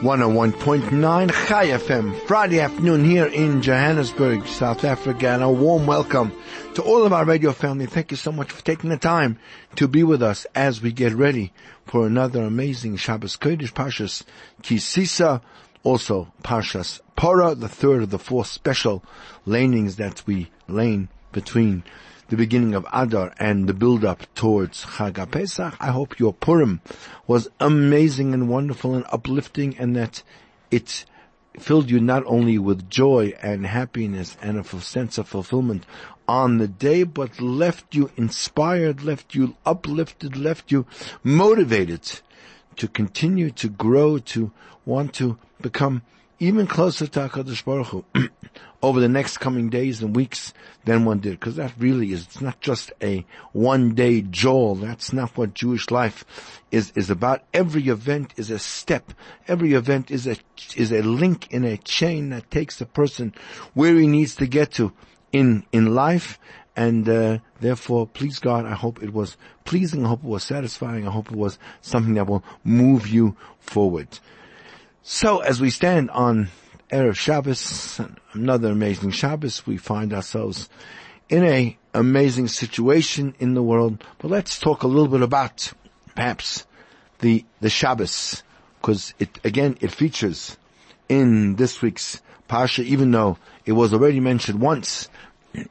101.9 Chai FM, Friday afternoon here in Johannesburg, South Africa, and a warm welcome to all of our radio family. Thank you so much for taking the time to be with us as we get ready for another amazing Shabbos Kodesh Parshas Kisisa, also Parshas Porah, the third of the four special lanings that we lane between the beginning of Adar and the build-up towards Chag Pesach. I hope your Purim was amazing and wonderful and uplifting and that it filled you not only with joy and happiness and a sense of fulfillment on the day, but left you inspired, left you uplifted, left you motivated to continue to grow, to want to become even closer to HaKadosh Baruch Hu over the next coming days and weeks than one did. Because that really is, it's not just a one day joel. That's not what Jewish life is, is about. Every event is a step. Every event is a, is a link in a chain that takes the person where he needs to get to in, in life. And, uh, therefore, please God, I hope it was pleasing. I hope it was satisfying. I hope it was something that will move you forward. So as we stand on Erev Shabbos, another amazing Shabbos, we find ourselves in a amazing situation in the world. But let's talk a little bit about perhaps the, the Shabbos, because it, again, it features in this week's Parsha, even though it was already mentioned once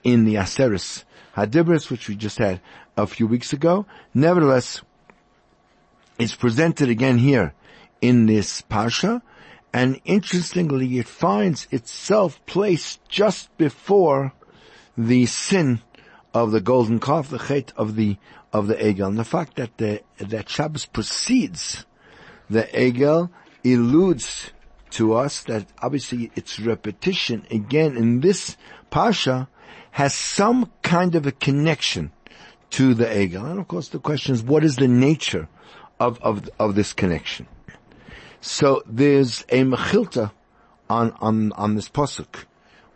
in the Aseres Hadibros, which we just had a few weeks ago. Nevertheless, it's presented again here in this Parsha, and interestingly, it finds itself placed just before the sin of the golden calf, the chet of the of the egel, and the fact that the that Shabbos precedes the egel eludes to us that obviously its repetition again in this pasha has some kind of a connection to the egel, and of course the question is what is the nature of of of this connection? So there's a mechilta on, on, on this posuk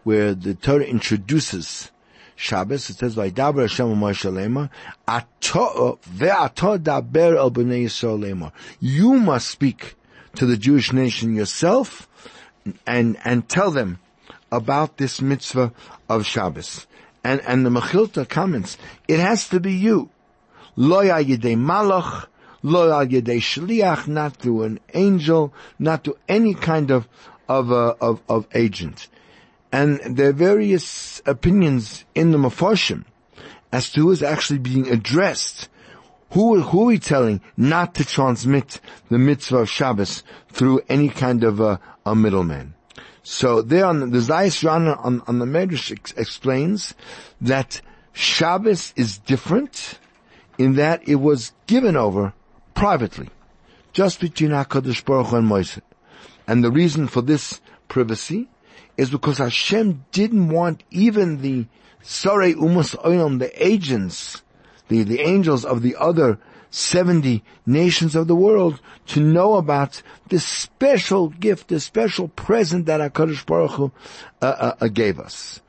where the Torah introduces Shabbos. It says, "Vaydaber Hashem Moshe Lema, Ato ve'ato daber el bnei Yisrael Lema." You must speak to the Jewish nation yourself, and and tell them about this mitzvah of Shabbos. And and the Mechilta comments, it has to be you. Lo yidei malach lo al yedei shliach, not through an angel, not to any kind of of uh, of, of agent. And there are various opinions in the Mefarshim as to who is actually being addressed. Who, who are we telling not to transmit the mitzvah of Shabbos through any kind of a, a middleman? So there on the Zayis Raanan on, on the Medrash ex- explains that Shabbos is different in that it was given over privately, just between HaKadosh Baruch Hu and Moshe. And the reason for this privacy is because Hashem didn't want even the Sorei Umas Olam, the agents, the, the angels of the other 70 nations of the world to know about this special gift, this special present that HaKadosh Baruch Hu uh, uh, uh, gave us.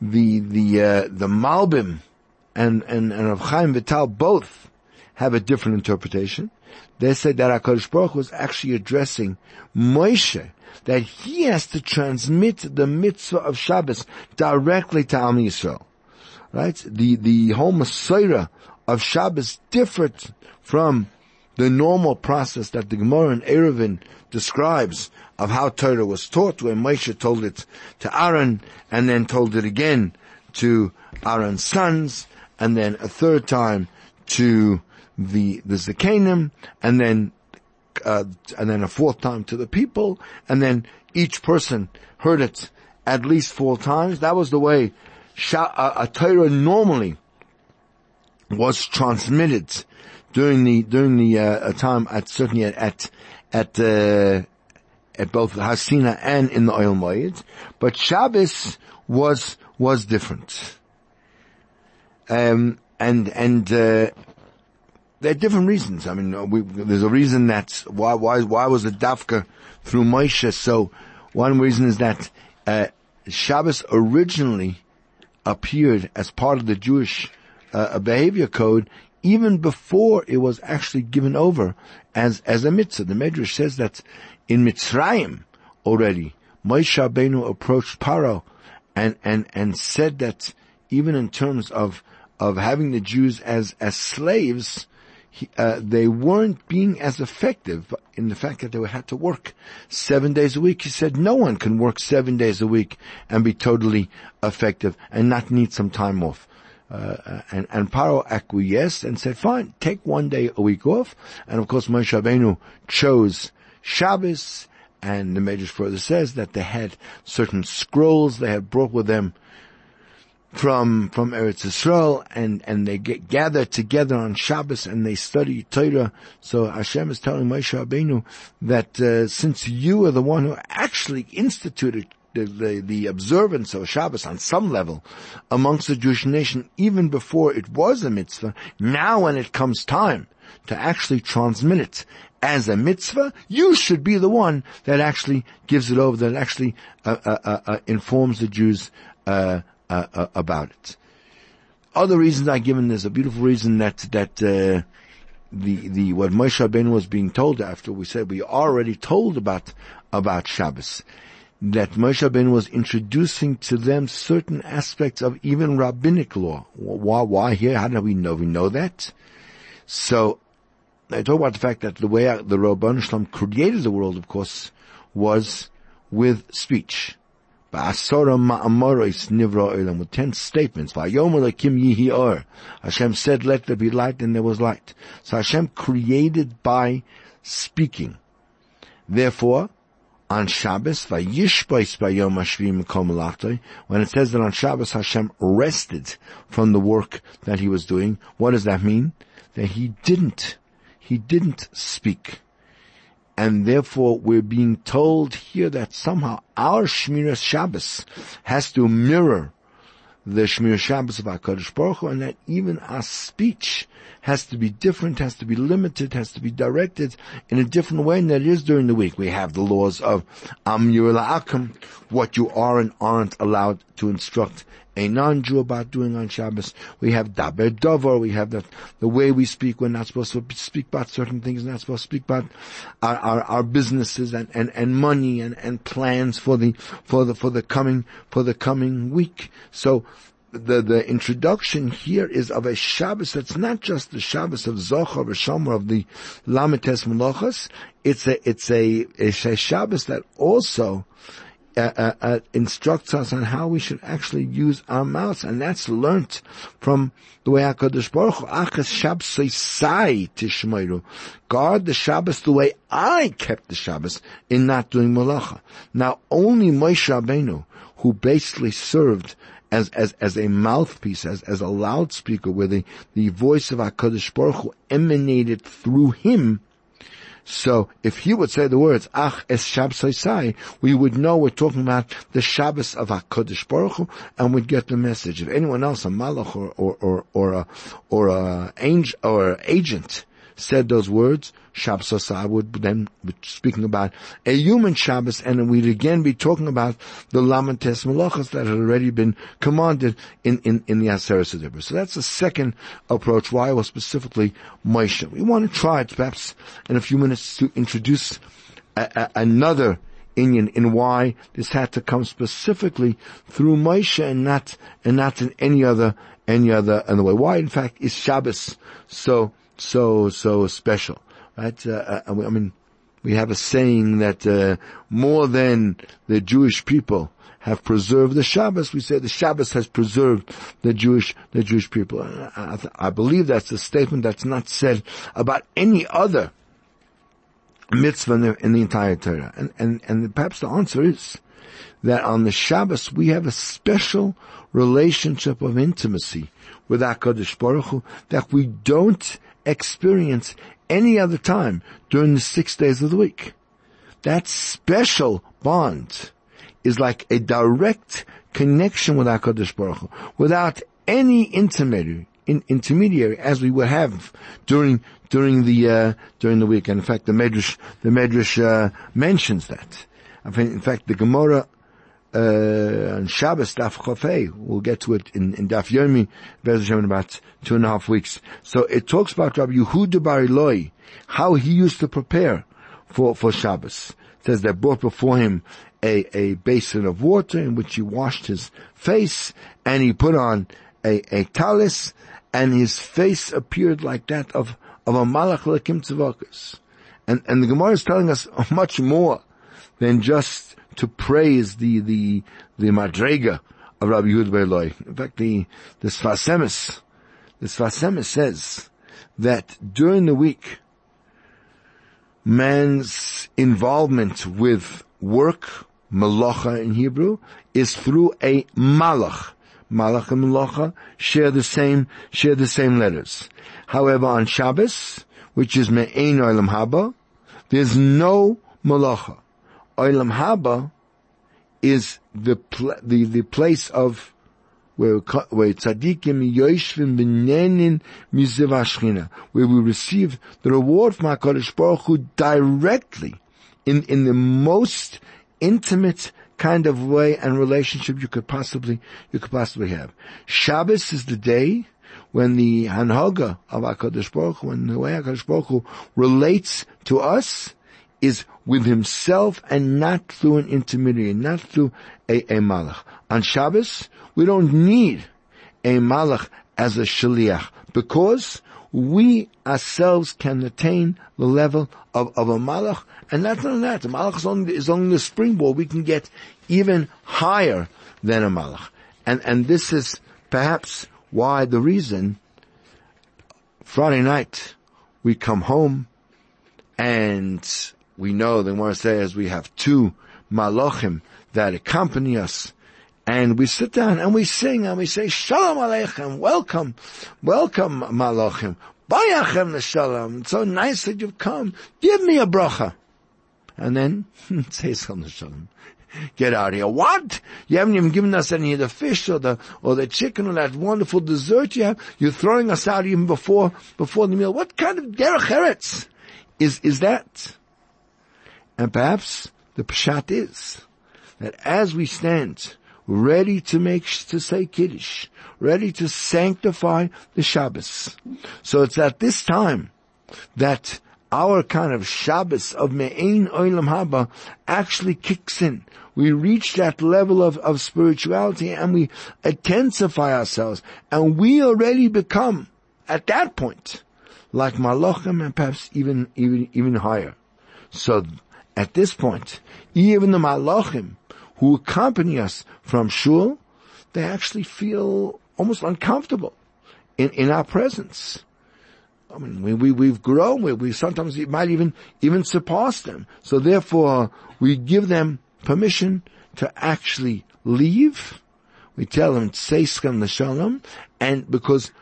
The, the, uh, the Malbim and, and, and Rav Chaim Vital both have a different interpretation. They said that HaKadosh Baruch was actually addressing Moshe, that he has to transmit the mitzvah of Shabbos directly to Am Yisrael. Right? The, the whole Messiah of Shabbos differed from the normal process that the Gemara in Eruvin describes of how Torah was taught, where Moshe told it to Aaron and then told it again to Aaron's sons, and then a third time to the the Zakanim, and then uh, and then a fourth time to the people, and then each person heard it at least four times. That was the way a, a Torah normally was transmitted during the during the uh, time at certainly at at at, uh, at both Hasina and in the Ohel Moed, but Shabbos was was different. Um, and and uh, there are different reasons. I mean, we, there's a reason that why why why was it dafka through Moshe? So one reason is that uh, Shabbos originally appeared as part of the Jewish uh, behavior code even before it was actually given over as as a mitzvah. The Medrash says that in Mitzrayim already Moshe Rabbeinu approached Paro and and and said that even in terms of of having the Jews as as slaves, he, uh, they weren't being as effective in the fact that they had to work seven days a week. He said no one can work seven days a week and be totally effective and not need some time off. Uh, and, and Paro acquiesced and said, fine, take one day a week off. And of course, Moshe Rabbeinu chose Shabbos, and the Medrash further says that they had certain scrolls they had brought with them from from Eretz Israel and and they get gathered together on Shabbos and they study Torah. So Hashem is telling Moshe Rabbeinu that uh, since you are the one who actually instituted the, the, the, observance of Shabbos on some level amongst the Jewish nation, even before it was a mitzvah, now when it comes time to actually transmit it as a mitzvah, you should be the one that actually gives it over, that actually uh, uh, uh, uh informs the Jews uh, uh, about it. Other reasons I given, there's a beautiful reason that, that, uh, the, the, what Moshe Rabbeinu was being told after we said we already told about, about Shabbos. That Moshe Rabbeinu was introducing to them certain aspects of even rabbinic law. Why, why here? How do we know? We know that. So, I talk about the fact that the way the Ribono Shel Olam created the world, of course, was with speech. With ten statements. Or. Hashem said, let there be light, and there was light. So Hashem created by speaking. Therefore, on Shabbos, when it says that on Shabbos Hashem rested from the work that he was doing, what does that mean? That he didn't, he didn't speak and therefore we're being told here that somehow our Shmiras Shabbos has to mirror the Shmir Shabbos of HaKadosh Baruch Hu, and that even our speech has to be different, has to be limited, has to be directed in a different way than it is during the week. We have the laws of Am Akam, what you are and aren't allowed to instruct a non-Jew about doing on Shabbos. We have daber dover. We have that the way we speak. We're not supposed to speak about certain things. We're not supposed to speak about our, our, our businesses and, and, and money and, and plans for the for the for the coming for the coming week. So the, the introduction here is of a Shabbos that's not just the Shabbos of Zachor or Shomer of the Lamed Tes Melachos. It's a, it's a, it's a Shabbos that also uh, uh, uh, instructs us on how we should actually use our mouths, and that's learnt from the way Hakadosh Baruch Hu Achas Shabbos Tishmeiru. Guard the Shabbos the way I kept the Shabbos in not doing malacha. Now, only Moshe Rabbeinu, who basically served as, as, as a mouthpiece, as, as a loudspeaker, where the, the voice of Hakadosh Baruch Hu emanated through him, so if he would say the words Ach es Shabbos we would know we're talking about the Shabbos of Hakadosh Baruch Hu, and we'd get the message. If anyone else, a malach or or or, or a or a angel or agent, said those words, Shabbos would then be speaking about a human Shabbos, and we'd again be talking about the Lamed Tes Malachas that had already been commanded in, in, in the Aseret Sedibur. So that's the second approach, why it was specifically Moshe. We want to try, perhaps in a few minutes, to introduce a, a, another inyan in why this had to come specifically through Moshe and not, and not in any other, any other, other way. Why, in fact, is Shabbos so, so, so special? Right? Uh, uh I mean, we have a saying that uh, more than the Jewish people have preserved the Shabbos, we say the Shabbos has preserved the Jewish the Jewish people. I, I, believe that's a statement that's not said about any other mitzvah in the, in the entire Torah. And, and and perhaps the answer is that on the Shabbos we have a special relationship of intimacy with Hakadosh Baruch Hu that we don't experience any other time during the six days of the week. That special bond is like a direct connection with HaKadosh Baruch Hu, without any intermediary, in, intermediary as we would have during during the uh, during the week. And in fact, the Medrash the Medrash uh, mentions that. In fact, the Gemara uh, on Shabbos Daf Chofei. We'll get to it in, in Daf Yomi, in about two and a half weeks. So it talks about Rabbi Yehuda Bar Ilai, how he used to prepare for, for Shabbos. It says they brought before him a, a basin of water in which he washed his face and he put on a, a talis and his face appeared like that of, of a malach lekim tzavakas. And, and the Gemara is telling us much more than just to praise the, the, the madrega of Rabbi Yehuda Ilai. In fact, the, the Sfas Emes, the Sfas Emes says that during the week, man's involvement with work, malacha in Hebrew, is through a malach. Malach and malacha share the same, share the same letters. However, on Shabbos, which is me'ein olam haba, there's no malacha. Olam Haba is the pl- the the place of where where tzaddikim yoshvim b'nenin mizivashchina, where we receive the reward from Hakadosh Baruch Hu directly, in in the most intimate kind of way and relationship you could possibly you could possibly have. Shabbos is the day when the hanhaga of Hakadosh Baruch Hu, when the way Hakadosh Baruch Hu relates to us, is with himself and not through an intermediary, not through a, a malach. On Shabbos, we don't need a malach as a shaliach because we ourselves can attain the level of, of a malach, and that's not only that, the malach is only, is only the springboard. We can get even higher than a malach. And, and this is perhaps why the reason Friday night we come home and we know the Gemara says we have two malachim that accompany us, and we sit down and we sing and we say Shalom Aleichem, welcome, welcome malachim, Bayachem Shalom. It's so nice that you've come. Give me a bracha, and then say Shalom. Get out of here. What? You haven't even given us any of the fish or the, or the chicken or that wonderful dessert you have. You're throwing us out even before, before the meal. What kind of derech eretz is, is that? And perhaps the pshat is that as we stand ready to make, to say Kiddush, ready to sanctify the Shabbos. So it's at this time that our kind of Shabbos of Me'ein Olam Haba actually kicks in. We reach that level of, of spirituality and we intensify ourselves and we already become, at that point, like Malachim and perhaps even, even, even higher. So at this point, even the malachim who accompany us from shul, they actually feel almost uncomfortable in, in our presence. I mean, we, we, we've grown, we, we sometimes might even, even surpass them. So therefore, we give them permission to actually leave. We tell them, say shalom, and because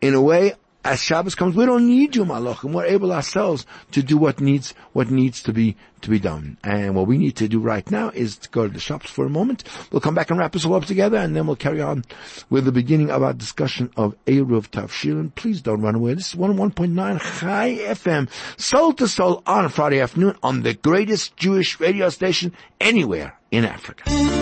in a way, as Shabbos comes, we don't need you, Malachim. We're able ourselves to do what needs, what needs to be, to be done. And what we need to do right now is to go to the shops for a moment. We'll come back and wrap this all up together and then we'll carry on with the beginning of our discussion of Eruv Tavshilin. Please don't run away. This is 101.9 Chai FM, soul to soul on Friday afternoon on the greatest Jewish radio station anywhere in Africa.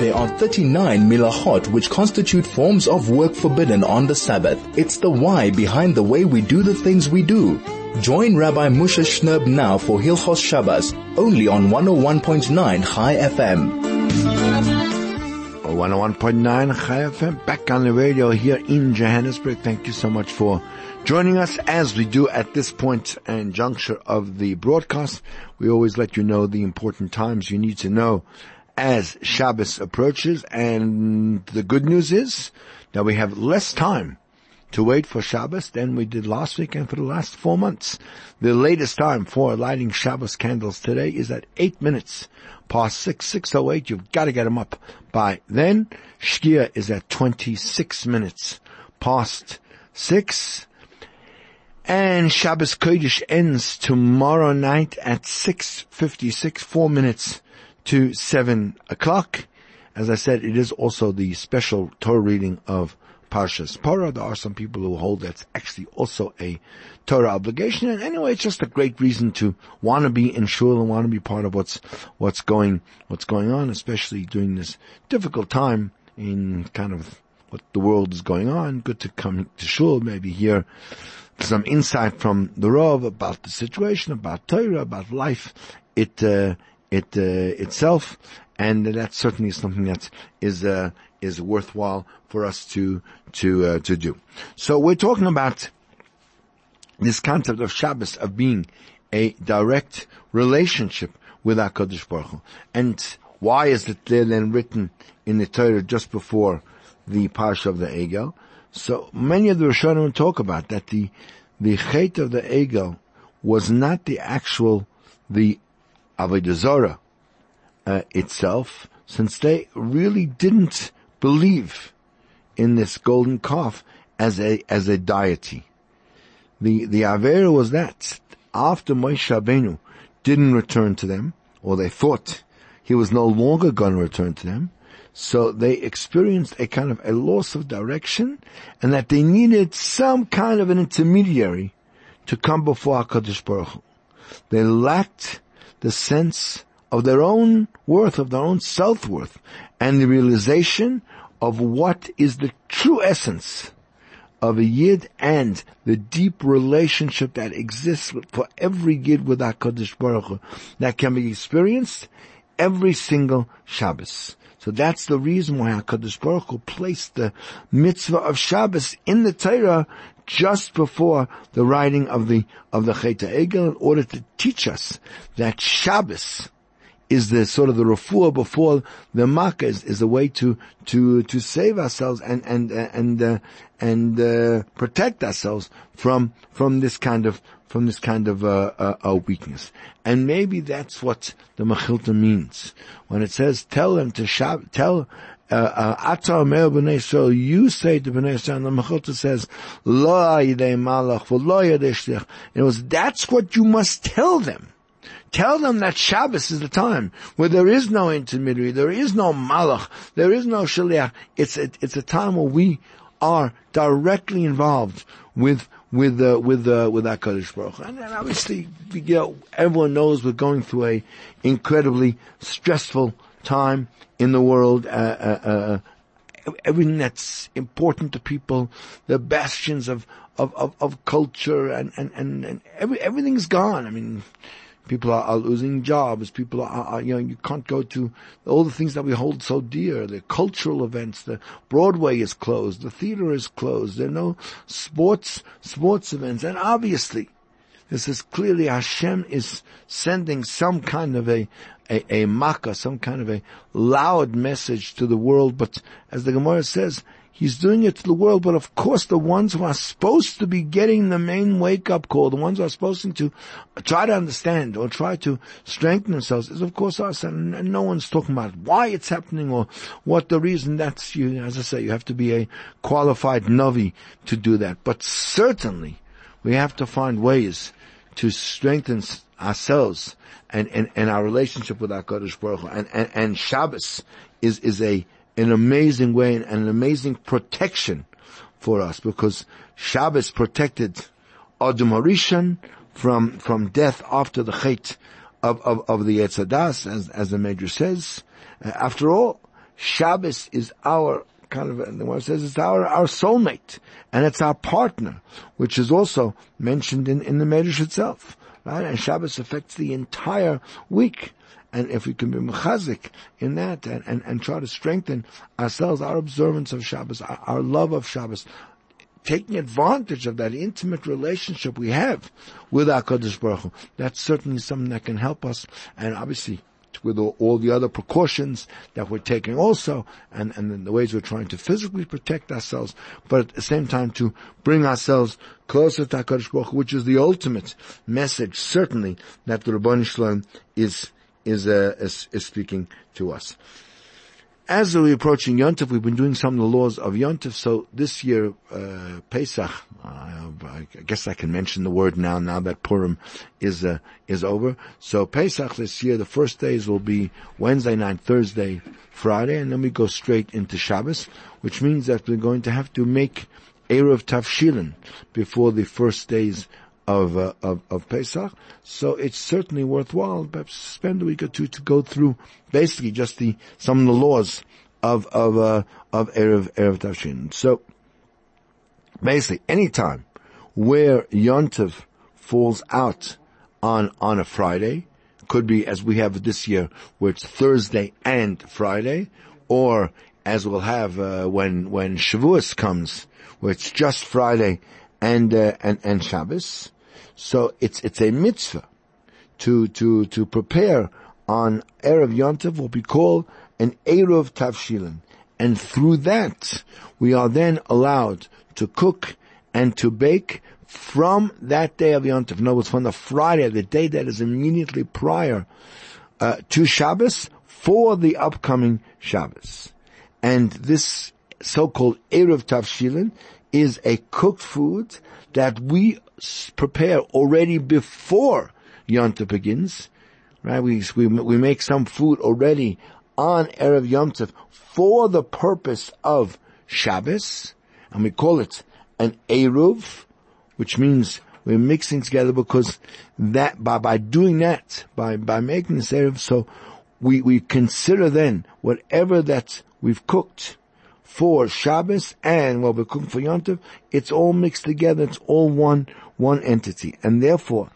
There are 39 milahot which constitute forms of work forbidden on the Sabbath. It's the why behind the way we do the things we do. Join Rabbi Moshe Shnerb now for Hilchos Shabbos, only on 101.9 Chai FM. 101.9 Chai FM, back on the radio here in Johannesburg. Thank you so much for joining us as we do at this point and juncture of the broadcast. We always let you know the important times you need to know as Shabbos approaches and the good news is that we have less time to wait for Shabbos than we did last week and for the last four months. The latest time for lighting Shabbos candles today is at eight minutes past six, six oh eight. You've got to get them up by then. Shkia is at 26 minutes past six. And Shabbos Kodesh ends tomorrow night at 6.56, four minutes to 7 o'clock. As I said, it is also the special Torah reading of Parshas Parah. There are some people who hold that's actually also a Torah obligation. And anyway, it's just a great reason to want to be in shul and want to be part of what's, what's going, what's going on, especially during this difficult time in kind of what the world is going on. Good to come to shul, maybe hear some insight from the Rav about the situation, about Torah, about life, it, uh, it, uh, itself. And that certainly is something that is, uh, is worthwhile for us to, to, uh, to do. So we're talking about this concept of Shabbos, of being a direct relationship with HaKadosh Baruch Hu. And why is it there then written in the Torah just before the Parsha of the Egel? So many of the Rishonim talk about that the, the Chet of the Egel was not the actual, the Avodah uh, itself, since they really didn't believe in this golden calf as a, as a deity. The, the Avera was that after Moshe Rabbeinu didn't return to them, or they thought he was no longer going to return to them, so they experienced a kind of a loss of direction and that they needed some kind of an intermediary to come before HaKadosh Baruch Hu. They lacked the sense of their own worth, of their own self-worth, and the realization of what is the true essence of a Yid and the deep relationship that exists for every Yid with HaKadosh Baruch Hu that can be experienced every single Shabbos. So that's the reason why HaKadosh Baruch Hu placed the mitzvah of Shabbos in the Torah just before the writing of the, of the Chet Egel in order to teach us that Shabbos is the sort of the refuah before the makkah is, is a way to, to, to save ourselves and, and, and, uh, and, uh, protect ourselves from, from this kind of, from this kind of uh, uh, weakness. And maybe that's what the Mechilta means. When it says, tell them to shab, tell, uh, uh, Atar Mer B'nai Yisrael, you say to B'nai Yisrael, the Mechilta says, Lo Yidei Malach, Lo Yidei Shlich. It was, that's what you must tell them. Tell them that Shabbos is the time where there is no intermediary, there is no malach, there is no shaliach. It's it's a time where we are directly involved with with uh, with uh, with Hakadosh Baruch. And obviously, you know, everyone knows we're going through a incredibly stressful time in the world. Uh, uh, uh everything that's important to people, the bastions of of of, of culture, and and and, and every, everything's gone. I mean People are, are losing jobs. People are, are, you know, you can't go to all the things that we hold so dear. The cultural events, the Broadway is closed, the theater is closed. There are no sports, sports events. And obviously, this is clearly Hashem is sending some kind of a, a, a makkah, some kind of a loud message to the world. But as the Gemara says, He's doing it to the world, but of course the ones who are supposed to be getting the main wake-up call, the ones who are supposed to try to understand or try to strengthen themselves is of course us, and, and no one's talking about why it's happening or what the reason. That's you, as I say, you have to be a qualified Navi to do that. But certainly, we have to find ways to strengthen ourselves and, and, and our relationship with our Kodesh Baruch Hu. And, and, and Shabbos is, is a an amazing way and an amazing protection for us because Shabbos protected Adam Harishon from, from death after the chait of, of, of the Yetzadas, as, as the Major says. Uh, after all, Shabbos is our kind of, the one says it's our, our soulmate, and it's our partner, which is also mentioned in, in the Medrash itself, right? And Shabbos affects the entire week. And if we can be mechazik in that and, and, and try to strengthen ourselves, our observance of Shabbos, our, our love of Shabbos, taking advantage of that intimate relationship we have with our Kodesh Baruch Hu, that's certainly something that can help us. And obviously, with all, all, the other precautions that we're taking also, and, and the ways we're trying to physically protect ourselves, but at the same time to bring ourselves closer to HaKadosh Baruch Hu, which is the ultimate message, certainly, that the Ribono Shel Olam is is, uh, is, is speaking to us. As we're approaching Yontif, we've been doing some of the laws of Yontif. So this year, uh, Pesach, uh, I guess I can mention the word now, now that Purim is, uh, is over. So Pesach this year, the first days will be Wednesday night, Thursday, Friday, and then we go straight into Shabbos, which means that we're going to have to make Erev Tavshilin before the first days of, uh, of, of Pesach. So it's certainly worthwhile, perhaps spend a week or two to go through basically just the, some of the laws of, of, uh, of Erev, Erev Tavshin. So basically any time where Yontiv falls out on, on a Friday, could be as we have this year where it's Thursday and Friday, or as we'll have, uh, when, when Shavuos comes, where it's just Friday and, uh, and, and Shabbos. So it's, it's a mitzvah to, to, to prepare on Erev Yontiv what we call an Erev Tavshilin. And through that, we are then allowed to cook and to bake from that day of. In other words, from the Friday, the day that is immediately prior uh, to Shabbos for the upcoming Shabbos. And this so-called Erev Tavshilin is a cooked food that we prepare already before Yom Tov begins, right? We, we, we make some food already on Erev Yom Tov for the purpose of Shabbos, and we call it an Eruv, which means we're mixing together because that, by, by doing that, by, by making this Eruv, so we, we consider then whatever that we've cooked, for Shabbos and what we're cooking for Yontiv, it's all mixed together. It's all one, one entity. And therefore,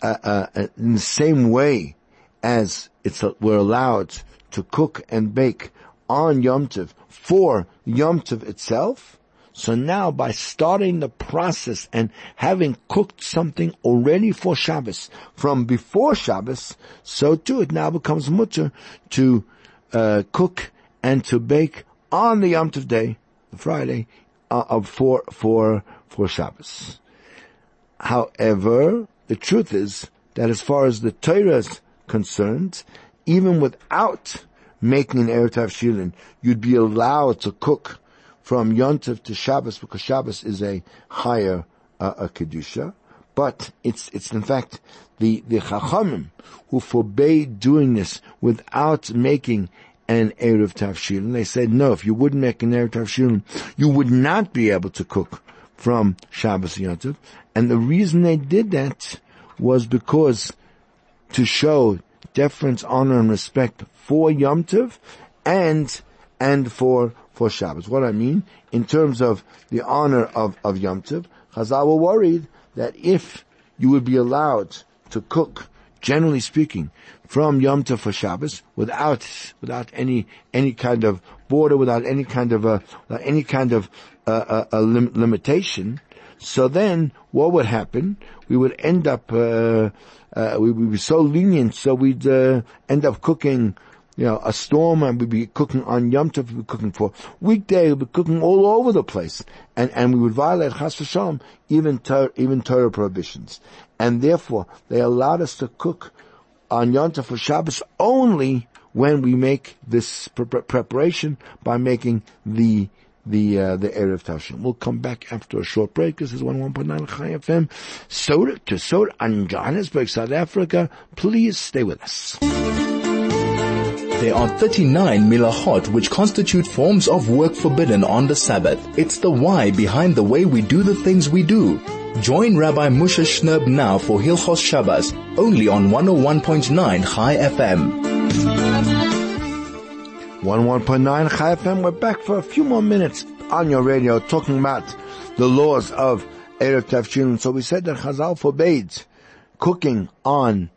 uh, uh, uh in the same way as it's, uh, we're allowed to cook and bake on Yom Tov for Yom Tov itself, so now by starting the process and having cooked something already for Shabbos from before Shabbos, so too it now becomes mutter to uh, cook and to bake on the Yom Tov day, the Friday, uh, for, for, for Shabbos. However, the truth is that as far as the Torah is concerned, even without making an Erev Shilin, you'd be allowed to cook from Yom Tov to Shabbos because Shabbos is a higher uh, a kedusha. But it's it's in fact the the Chachamim who forbade doing this without making an Erev Tavshilin. They said, no, if you wouldn't make an Erev Tavshilin, you would not be able to cook from Shabbos Yontiv. And the reason they did that was because to show deference, honor, and respect for Yom Tov and, and for, for Shabbos. What I mean, in terms of the honor of, of Yom Tov, Chazal were worried that if you would be allowed to cook, generally speaking, from Yom Tov for Shabbos without without any any kind of border, without any kind of a any kind of uh, uh, a, a lim- limitation. So then, what would happen? We would end up uh, uh, we would be so lenient, so we'd uh, end up cooking. You know, a storm and we'd be cooking on Yom Tov, we'd be cooking for weekday, we'd be cooking all over the place. And, and we would violate Chas even, even Torah prohibitions. And therefore, they allowed us to cook on Yom Tov for Shabbos only when we make this pre- preparation by making the the uh, the Erev Tavshin. We'll come back after a short break. This is 101.9 Chai FM. Soda to Soda on Johannesburg, South Africa. Please stay with us. There are 39 milahot which constitute forms of work forbidden on the Sabbath. It's the why behind the way we do the things we do. Join Rabbi Moshe Shnerb now for Hilchos Shabbos, only on 101.9 Chai FM. 101.9 Chai FM. We're back for a few more minutes on your radio talking about the laws of Erev Tavshin. So we said that Chazal forbids cooking on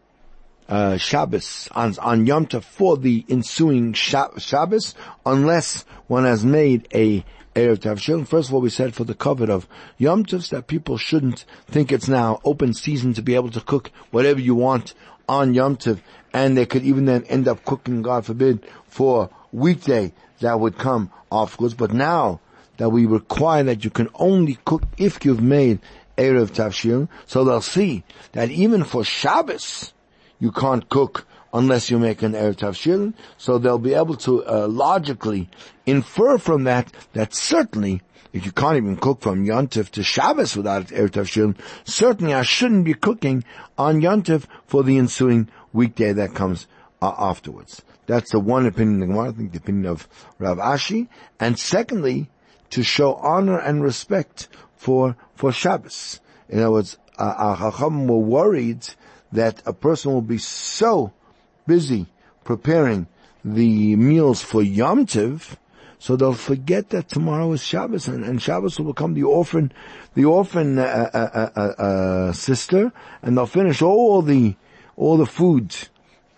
uh, Shabbos, on, on Yom Tov for the ensuing Shabbos, unless one has made a Erev Tavshil. First of all, we said for the covet of Yom Tovs that people shouldn't think it's now open season to be able to cook whatever you want on Yom Tov, and they could even then end up cooking, God forbid, for weekday that would come afterwards. But now that we require that you can only cook if you've made Erev Tavshil, so they'll see that even for Shabbos, you can't cook unless you make an Erev Tavshilin. So they'll be able to uh, logically infer from that that certainly if you can't even cook from Yontif to Shabbos without Erev Tavshilin, certainly I shouldn't be cooking on Yontif for the ensuing weekday that comes uh, afterwards. That's the one opinion of the Gemara, I think the opinion of Rav Ashi. And secondly, to show honor and respect for, for Shabbos. In other words, uh, our Chacham were worried that a person will be so busy preparing the meals for Yom Tiv, so they'll forget that tomorrow is Shabbos, and, and Shabbos will become the orphan, the orphan uh, uh, uh, uh sister, and they'll finish all the all the food,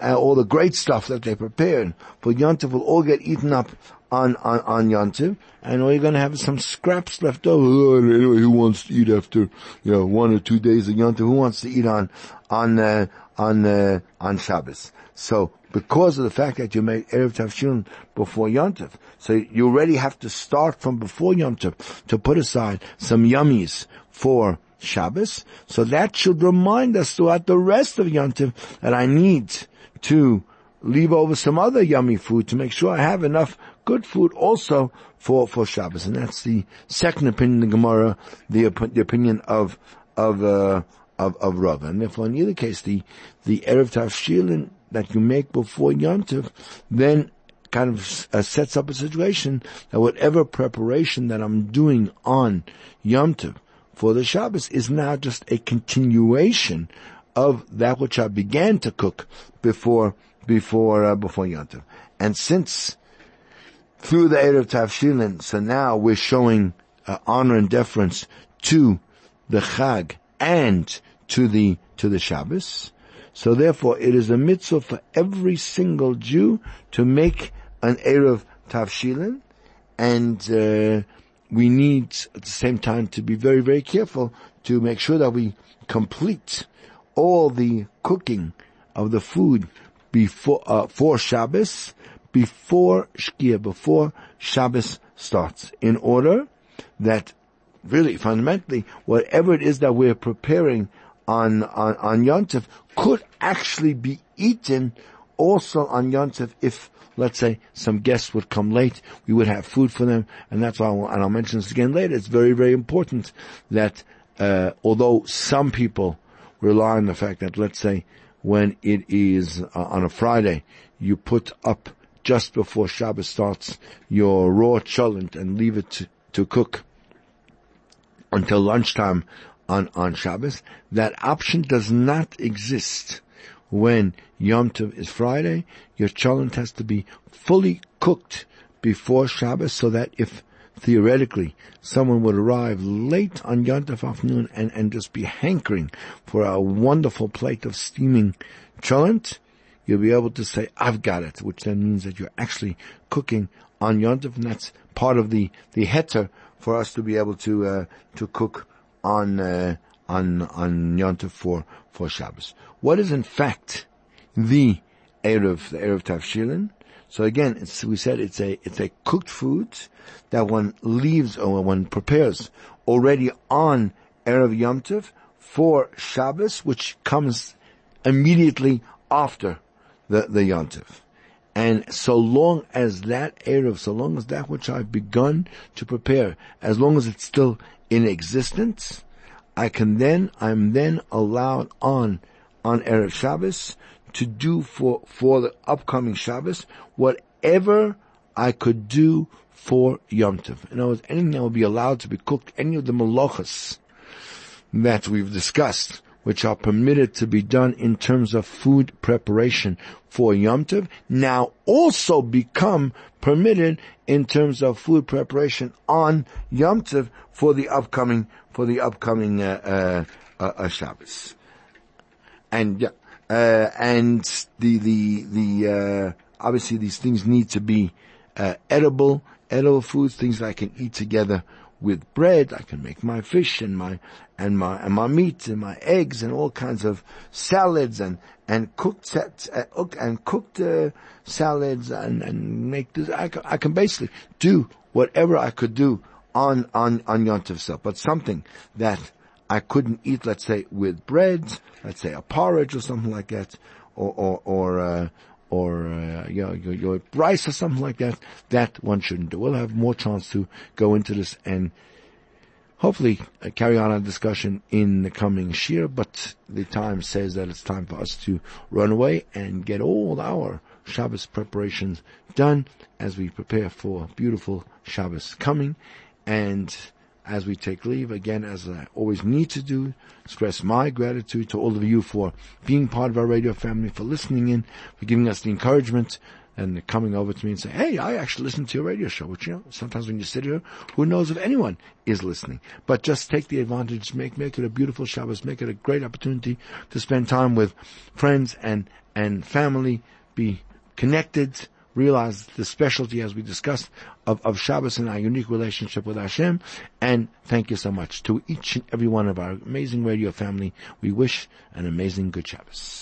uh, all the great stuff that they prepared for Yom Tiv will all get eaten up on on on Yom Tiv, and all you're going to have is some scraps left over. Oh, anyway, who wants to eat after you know one or two days of Yom Tiv? Who wants to eat on on uh, on uh, on Shabbos? So because of the fact that you made Erev Tavshilin before Yontif, so you already have to start from before Yontif to put aside some yummies for Shabbos. So that should remind us throughout the rest of Yontif that I need to leave over some other yummy food to make sure I have enough good food also for, for Shabbos. And that's the second opinion of Gemara, the, the opinion of, of, uh, of, of Rav. And therefore in either case, the, the Erev Tavshilin that you make before Yontif, then kind of uh, sets up a situation that whatever preparation that I'm doing on Yom Tov for the Shabbos is now just a continuation of that which I began to cook before before uh, before Yom And since through the Erev Tavshilin, so now we're showing uh, honor and deference to the Chag and to the to the Shabbos. So therefore, it is a mitzvah for every single Jew to make an Erev Tavshilin, and uh, we need at the same time to be very, very careful to make sure that we complete all the cooking of the food before uh, for Shabbos, before Shkia, before Shabbos starts, in order that really fundamentally whatever it is that we're preparing on on on Yontif could actually be eaten also on Yontif if, let's say, some guests would come late, we would have food for them, and that's why, and I'll mention this again later, it's very, very important that, uh, although some people rely on the fact that, let's say, when it is uh, on a Friday, you put up just before Shabbos starts your raw cholent and leave it to, to cook until lunchtime on, on Shabbos. That option does not exist when Yom Tov is Friday. Your cholent has to be fully cooked before Shabbos so that if theoretically someone would arrive late on Yom Tov afternoon and, and just be hankering for a wonderful plate of steaming cholent, you'll be able to say, I've got it, which then means that you're actually cooking on Yom Tov, and that's part of the, the heter for us to be able to, uh, to cook on uh, on on Yom Tov for for Shabbos. What is in fact the erev the erev tavshilin? So again, we said it's a it's a cooked food that one leaves or one prepares already on erev Yom Tov for Shabbos, which comes immediately after the the Yom Tov. And so long as that Erev, so long as that which I've begun to prepare, as long as it's still in existence, I can then, I'm then allowed on, on Erev Shabbos to do for, for the upcoming Shabbos whatever I could do for Yom Tov. In other words, anything that will be allowed to be cooked, any of the malachas that we've discussed, which are permitted to be done in terms of food preparation for Yom Tov, now also become permitted in terms of food preparation on Yom Tov for the upcoming, for the upcoming, uh, uh, uh, Shabbos. And, yeah, uh, and the, the, the, uh, obviously these things need to be, uh, edible, edible foods, things that I can eat together with bread. I can make my fish and my and my and my meat and my eggs and all kinds of salads and and cooked uh, and cooked uh, salads and and make this. I can, I can basically do whatever I could do on on on Yom Tov but something that I couldn't eat, let's say with bread, let's say a porridge or something like that, or, or, or, uh, or uh, you know, your, your Bryce or something like that, that one shouldn't do. We'll have more chance to go into this and hopefully uh, carry on our discussion in the coming year, but the time says that it's time for us to run away and get all our Shabbos preparations done as we prepare for beautiful Shabbos coming and as we take leave, again, as I always need to do, express my gratitude to all of you for being part of our radio family, for listening in, for giving us the encouragement and coming over to me and saying, hey, I actually listened to your radio show, which, you know, sometimes when you sit here, who knows if anyone is listening. But just take the advantage, make, make it a beautiful Shabbos, make it a great opportunity to spend time with friends and, and family, be connected, realize the specialty, as we discussed, of, of Shabbos and our unique relationship with Hashem. And thank you so much to each and every one of our amazing radio family. We wish an amazing good Shabbos.